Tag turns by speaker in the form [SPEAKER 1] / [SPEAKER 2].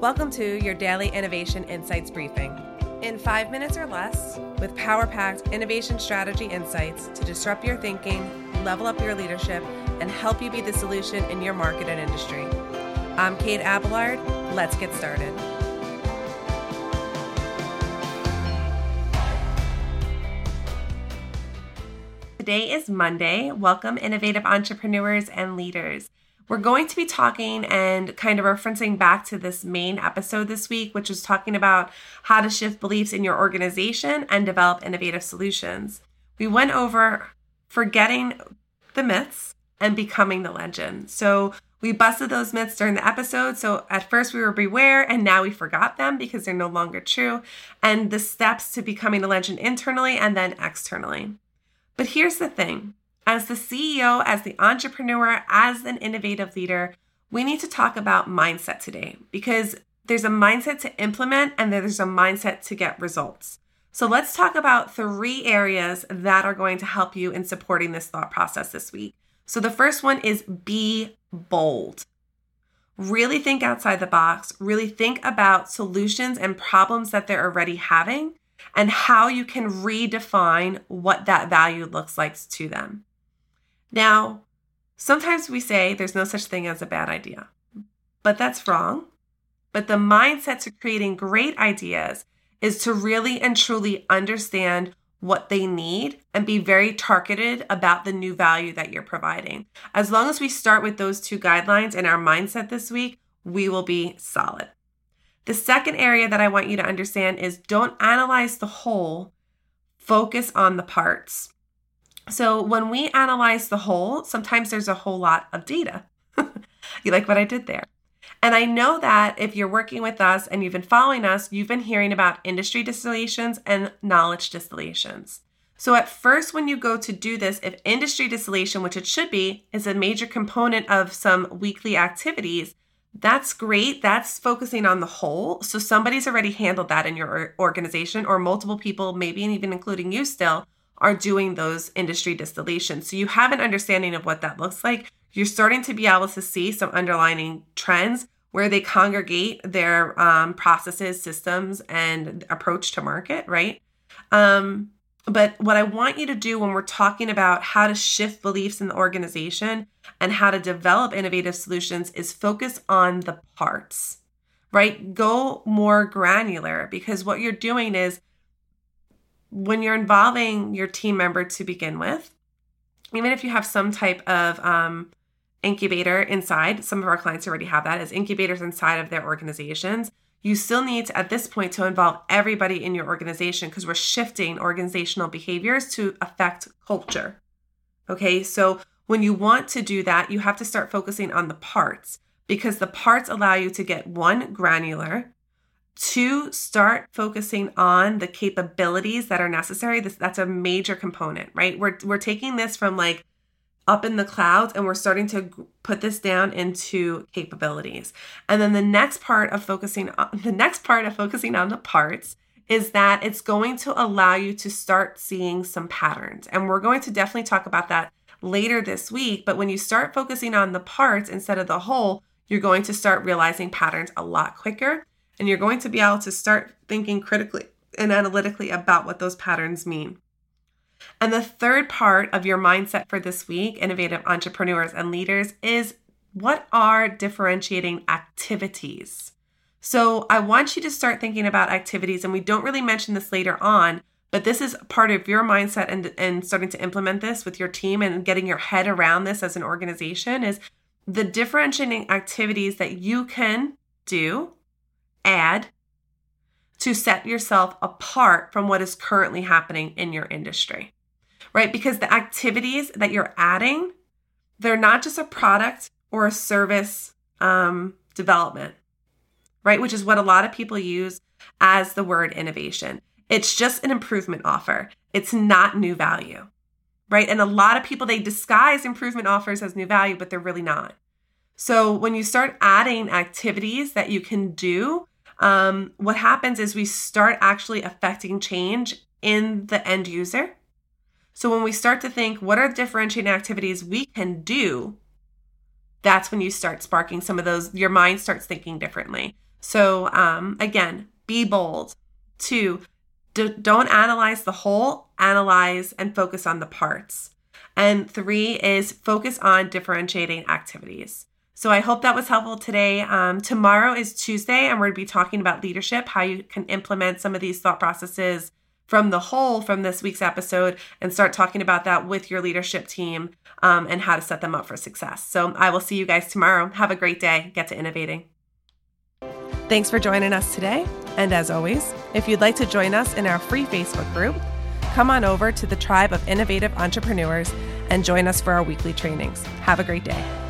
[SPEAKER 1] Welcome to your daily Innovation Insights briefing. In five minutes or less, with power packed innovation strategy insights to disrupt your thinking, level up your leadership, and help you be the solution in your market and industry. I'm Kate Abelard. Let's get started. Today is Monday. Welcome, innovative entrepreneurs and leaders. We're going to be talking and kind of referencing back to this main episode this week, which is talking about how to shift beliefs in your organization and develop innovative solutions. We went over forgetting the myths and becoming the legend. So, we busted those myths during the episode. So at first we were beware, and now we forgot them because they're no longer true. And the steps to becoming a legend internally and then externally. But here's the thing as the CEO, as the entrepreneur, as an innovative leader, we need to talk about mindset today because there's a mindset to implement and there's a mindset to get results. So let's talk about three areas that are going to help you in supporting this thought process this week. So the first one is be bold. Really think outside the box, really think about solutions and problems that they're already having and how you can redefine what that value looks like to them. Now, sometimes we say there's no such thing as a bad idea, but that's wrong. But the mindset to creating great ideas is to really and truly understand what they need and be very targeted about the new value that you're providing. As long as we start with those two guidelines in our mindset this week, we will be solid. The second area that I want you to understand is don't analyze the whole, focus on the parts. So when we analyze the whole, sometimes there's a whole lot of data. you like what I did there? And I know that if you're working with us and you've been following us, you've been hearing about industry distillations and knowledge distillations. So, at first, when you go to do this, if industry distillation, which it should be, is a major component of some weekly activities, that's great. That's focusing on the whole. So somebody's already handled that in your organization, or multiple people, maybe even including you still, are doing those industry distillations. So you have an understanding of what that looks like. You're starting to be able to see some underlining trends where they congregate their um, processes, systems, and approach to market, right? Um, but what I want you to do when we're talking about how to shift beliefs in the organization and how to develop innovative solutions is focus on the parts, right? Go more granular because what you're doing is when you're involving your team member to begin with, even if you have some type of um, incubator inside, some of our clients already have that as incubators inside of their organizations you still need to, at this point, to involve everybody in your organization because we're shifting organizational behaviors to affect culture. Okay, so when you want to do that, you have to start focusing on the parts because the parts allow you to get one, granular, two, start focusing on the capabilities that are necessary. This, that's a major component, right? We're, we're taking this from like up in the clouds and we're starting to put this down into capabilities. And then the next part of focusing on uh, the next part of focusing on the parts is that it's going to allow you to start seeing some patterns. And we're going to definitely talk about that later this week, but when you start focusing on the parts instead of the whole, you're going to start realizing patterns a lot quicker and you're going to be able to start thinking critically and analytically about what those patterns mean. And the third part of your mindset for this week, innovative entrepreneurs and leaders, is what are differentiating activities? So I want you to start thinking about activities, and we don't really mention this later on, but this is part of your mindset and, and starting to implement this with your team and getting your head around this as an organization is the differentiating activities that you can do, add to set yourself apart from what is currently happening in your industry right? Because the activities that you're adding, they're not just a product or a service um, development, right? Which is what a lot of people use as the word innovation. It's just an improvement offer, it's not new value, right? And a lot of people, they disguise improvement offers as new value, but they're really not. So when you start adding activities that you can do, um, what happens is we start actually affecting change in the end user so when we start to think, what are differentiating activities we can do? That's when you start sparking some of those, your mind starts thinking differently. So, um, again, be bold. Two, don't analyze the whole, analyze and focus on the parts. And three is focus on differentiating activities. So I hope that was helpful today. Um, tomorrow is Tuesday, and we're going to be talking about leadership, how you can implement some of these thought processes from the whole from this week's episode and start talking about that with your leadership team um, and how to set them up for success. So I will see you guys tomorrow. Have a great day. Get to innovating. Thanks for joining us today. And as always, if you'd like to join us in our free Facebook group, come on over to the Tribe of Innovative Entrepreneurs and join us for our weekly trainings. Have a great day.